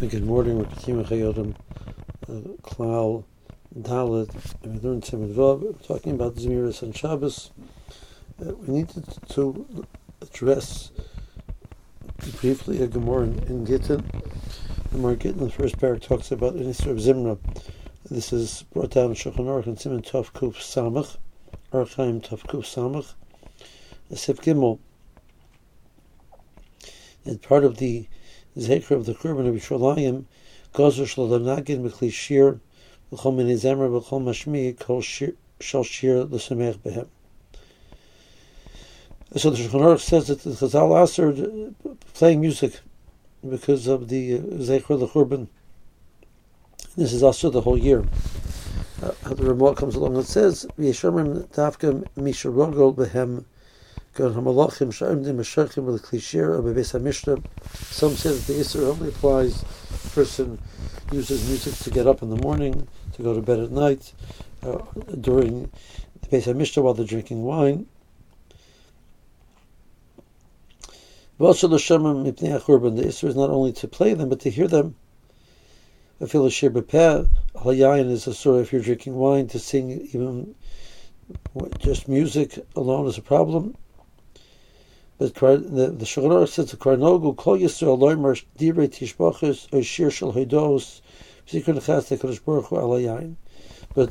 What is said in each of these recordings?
Good morning, we're continuing Chayotim, Klal, Dalit, and we learned Siman talking about Zmiros and Shabbos. Uh, we needed to address briefly a Gemara in, in Gittin. The Gemara Gittin, the first perek talks about an Issur of Zimra. This is brought down in Shulchan Aruch and Siman Tov Kuf Samach, Orach Chaim Tov Kuf Samach, Sif Gimel. And part of the Zecher of the Churban of Yisraelayim, Gozer Shlo Nagin B'Kli Shir, B'Chol Mini Zemer B'Chol Mashmi, Kol Shal Shir L'Samech Behem. So the Shulchan Aruch says that the Chazal Aser playing music because of the uh, Zecher of the Churban. This is also the whole year. Uh, the Rema comes along and says, "V'yeshamrim davka misharogol behem some say that the Isser only applies a person uses music to get up in the morning, to go to bed at night, uh, during the Beis HaMishteh while they're drinking wine. The Isser is not only to play them, but to hear them. Halayayin is a story if you're drinking wine, to sing even just music alone is a problem. But the the says the Karnogu Kol Yisrael Loimer Divrei Tishbachos or Shir Shel Hoidos Sikun Chas Tekadish Baruch Hu Alayayin. But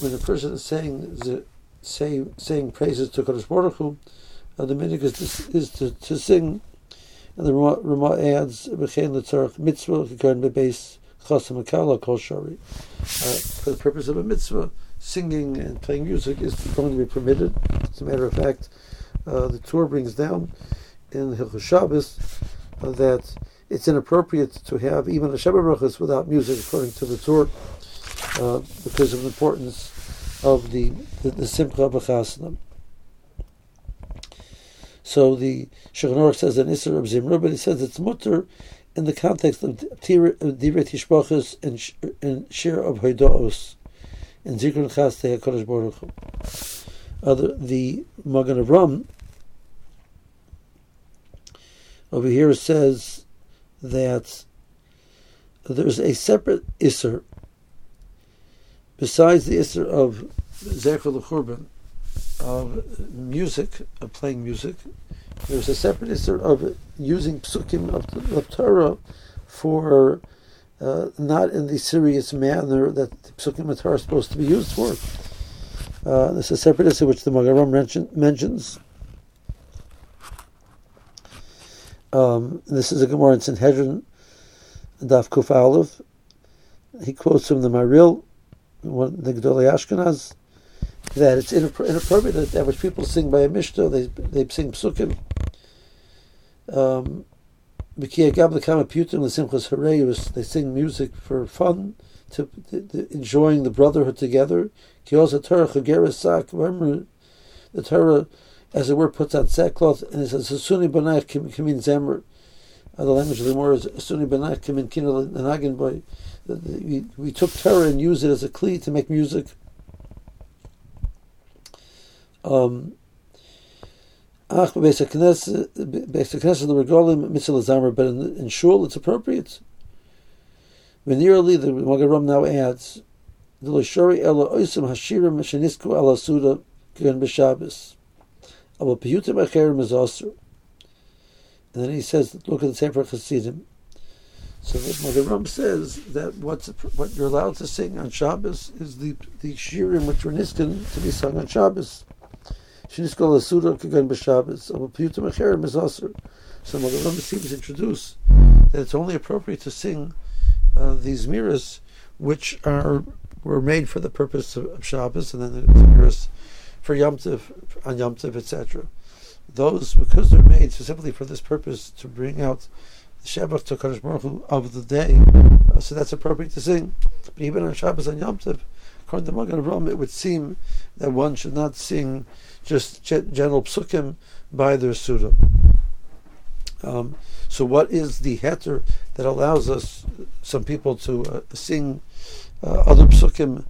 when a person is saying the say, saying praises to Kadosh Baruch Hu, uh, the minhag is, to, is to, to sing, and the Ramah adds B'chein L'Tzarech Mitzvah Kikaron Bebeis Chasam Akala Kol Shari. Uh, for the purpose of a mitzvah, singing and playing music is going to be permitted. As a matter of fact uh, the Tur brings down in Hilchos Shabbos uh, that it's inappropriate to have even a Shabbat brachas without music, according to the Tur, uh, because of the importance of the the, the Simcha B'chasanim. So the Shulchan says an Isser of Zimra, but he says it's mutter in the context of Divrei Tishbachas and, and Shir of Hoidaos in Chas Hakadosh Baruch Hu other the Magen Avram over here it says that there's a separate Isser besides the Isser of Zecher L'Churban of music, of playing music. There's a separate Isser of using psukim of, of Torah for uh, not in the serious manner that the psukim of Torah are supposed to be used for. Uh, this is a separate issue which the Magaram mention, mentions. Um, this is a Gemara in Sanhedrin, Daf Kuf Aleph. He quotes from the Maharil, the Gedolei Ashkenaz, that it's inappropriate that, which people sing by a Mishnah, they, they sing psukim. Um, they sing music for fun to, to enjoying the brotherhood together. The Torah, as it were, puts on sackcloth and it says "Suni banach kimin zemer." Uh, the language of the Gemara is "Suni banach kimin kinal nagin boy." We took Torah and used it as a kli to make music. Um, Ach, basic knesset, the regalim mitzvah zamer, but in, in shul it's appropriate. Venerally, the Magaram now adds, the Lashori Ela Oisim Hashirim Shenisku Ala Suda Kigan. Piyutim is. And then he says, look at the Sefer Chassidim. So the Magaram says that what's what you're allowed to sing on Shabbos is the the shirim which were niskan to be sung on Shabbos. Shenisku Ala Suda Kigan B'Shabbos. Aba Piyutim Acherim is also. So Magaram seems to introduce that it's only appropriate to sing uh, these mirrors, which are were made for the purpose of, of Shabbos, and then the, the mirrors for Yom Tov, on Yom Tov, etc. Those, because they're made specifically for this purpose, to bring out the Shabbat to Kadosh Baruch Hu of the day, uh, so that's appropriate to sing. But even on Shabbos and Yom Tov, according to Magen Avram, it would seem that one should not sing just general psukim by their Suda. Um, so, what is the heter that allows us, some people, to uh, sing uh, other psukim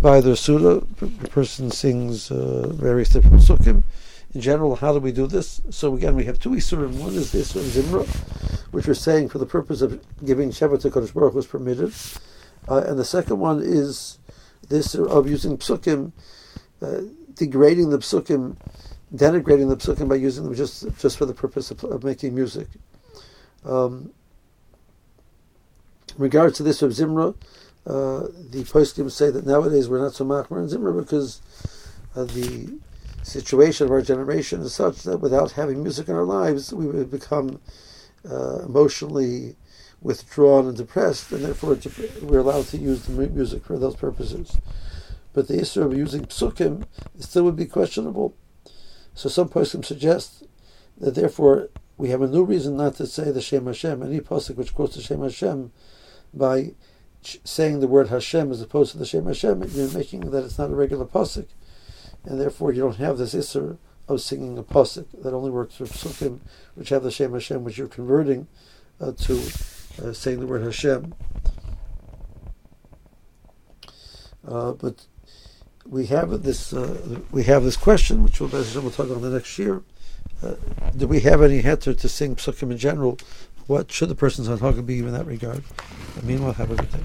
by their suda? The person sings uh, various different psukim. in general, how do we do this? So again, we have two Isurim. One is the Isur of Zimra, which we're saying for the purpose of giving Shabbat to Kodesh Baruch was permitted. Uh, and the second one is this of using psukim, uh, degrading the psukim, denigrating the psukim by using them just just for the purpose of, of making music. Um, in regards to this of Zimra, uh, the poskim say that nowadays we're not so machmer in Zimra because uh, the situation of our generation is such that without having music in our lives, we would become uh, emotionally withdrawn and depressed, and therefore we're allowed to use the music for those purposes. But the issue of using psukim still would be questionable. So some poskim suggest that therefore we have a new reason not to say the Shem Hashem, any posik which quotes the Shem Hashem by saying the word Hashem as opposed to the Shem Hashem, you're making that it's not a regular posik and therefore you don't have this isser of singing a pasuk that only works for psukim, which have the Shem Hashem, which you're converting uh, to uh, saying the word Hashem. Uh, but we have this uh, we have this question, which we'll, talk about on the next year. Uh, do we have any heter to sing psukim in general? What should the person's on be in that regard? meanwhile, have a good day.